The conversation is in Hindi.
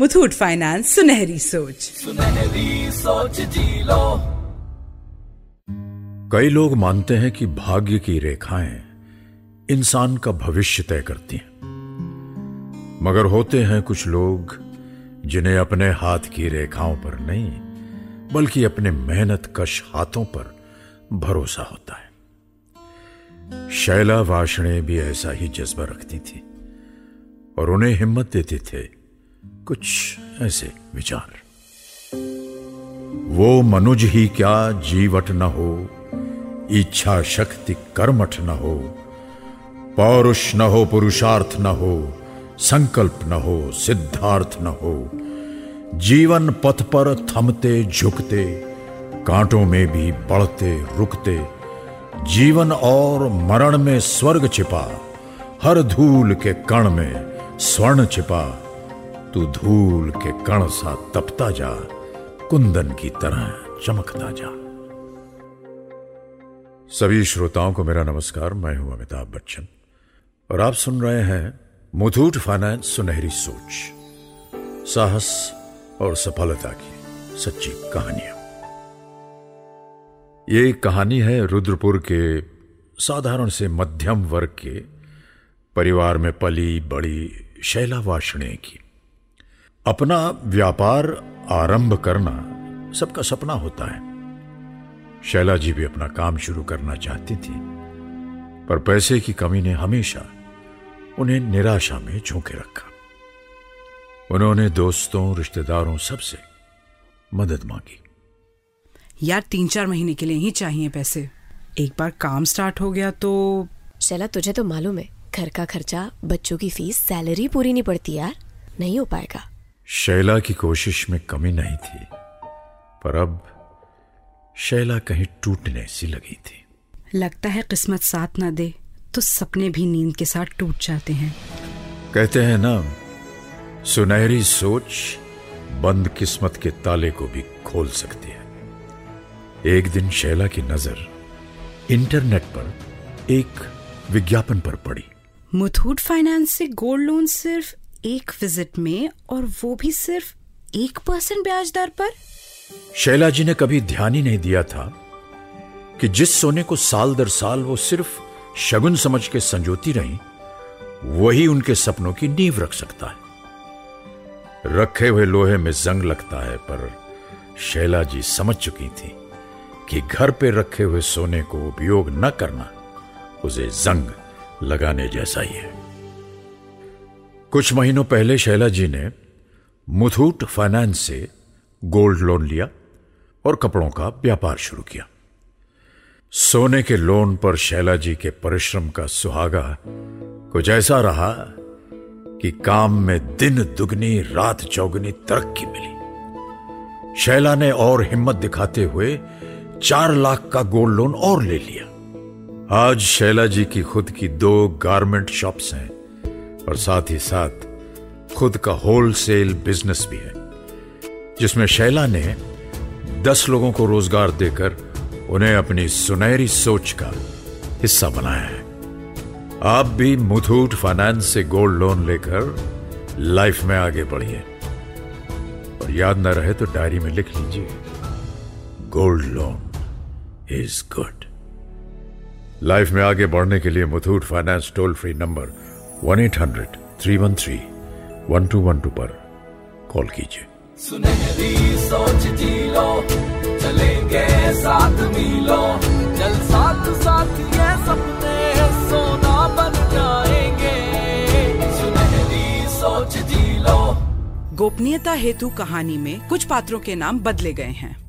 मुथूट फाइनेंस सुनहरी सोच। सुनहरी सोच जी लो। कई लोग मानते हैं कि भाग्य की रेखाएँ इंसान का भविष्य तय करती हैं। मगर होते हैं कुछ लोग जिन्हें अपने हाथ की रेखाओं पर नहीं बल्कि अपने मेहनत कश हाथों पर भरोसा होता है। शैला वाषणे भी ऐसा ही जज्बा रखती थी और उन्हें हिम्मत देते थे कुछ ऐसे विचार। वो मनुज ही क्या जीवट न हो, इच्छा शक्ति कर्मठ न हो, पौरुष न हो, पुरुषार्थ न हो, संकल्प न हो, सिद्धार्थ न हो, जीवन पथ पर थमते झुकते, कांटों में भी बढ़ते रुकते, जीवन और मरण में स्वर्ग छिपा, हर धूल के कण में स्वर्ण छिपा तू धूल के कण सा तपता जा, कुंदन की तरह चमकता जा। सभी श्रोताओं को मेरा नमस्कार, मैं हूँ अमिताभ बच्चन, और आप सुन रहे हैं मुथूट फाइनेंस सुनहरी सोच। साहस और सफलता की सच्ची कहानियाँ। ये कहानी है रुद्रपुर के साधारण से मध्यम वर्ग के परिवार में पली, बड़ी शैला वाषणे की। अपना व्यापार आरंभ करना सबका सपना होता है। शैला जी भी अपना काम शुरू करना चाहती थी पर पैसे की कमी ने हमेशा उन्हें निराशा में झोंके रखा। उन्होंने दोस्तों रिश्तेदारों सबसे मदद मांगी। यार तीन चार महीने के लिए ही चाहिए पैसे। एक बार काम स्टार्ट हो गया तो शैला तुझे तो मालूम है घर का खर्चा बच्चों की फ़ीस सैलरी पूरी नहीं पड़ती यार। नहीं हो पाएगा। शैला की कोशिश में कमी नहीं थी पर अब शैला कहीं टूटने सी लगी थी। लगता है किस्मत साथ ना दे तो सपने भी नींद के साथ टूट जाते हैं। कहते हैं ना सुनहरी सोच बंद किस्मत के ताले को भी खोल सकती है। एक दिन शैला की नज़र इंटरनेट पर एक विज्ञापन पर पड़ी। मुथूट फाइनेंस से गोल्ड लोन सिर्फ़ एक विज़िट में और वो भी सिर्फ़ एक परसेंट ब्याज दर पर? शैला जी ने कभी ध्यान ही नहीं दिया था कि जिस सोने को साल दर साल वो सिर्फ़ शगुन समझ के संजोती रही, वही उनके सपनों की नींव रख सकता है। रखे हुए लोहे में जंग लगता है, पर शैला जी समझ चुकी थी कि घर पे रखे हुए सोने को उपयोग न करना उसे जंग लगाने जैसा ही है। कुछ महीनों पहले शैला जी ने मुथूट फाइनेंस से गोल्ड लोन लिया और कपड़ों का व्यापार शुरू किया। सोने के लोन पर शैला जी के परिश्रम का सुहागा कुछ ऐसा रहा कि काम में दिन दुगनी, रात चौगनी तरक्की मिली। शैला ने और हिम्मत दिखाते हुए चार लाख का गोल्ड लोन और ले लिया। आज शैला जी की खुद की दो गारमेंट शॉप्स हैं। और साथ ही साथ खुद का होलसेल बिज़नेस भी है, जिसमें शैला ने दस लोगों को रोज़गार देकर उन्हें अपनी सुनहरी सोच का हिस्सा बनाया है। आप भी मुथूट फाइनेंस से गोल्ड लोन लेकर लाइफ में आगे बढ़िए। और याद ना रहे तो डायरी में लिख लीजिए gold loan is good life में आगे बढ़ने के लिए Muthoot Finance toll free number one eight hundred three one three one two one two पर कॉल कीजिए। सुनहरी सोच जी लो चलेंगे साथ मिलो। चल साथ साथ ये सपने सोना बन जाएँगे। सुनहरी सोच जी लो। गोपनीयता हेतु कहानी में कुछ पात्रों के नाम बदले गए हैं।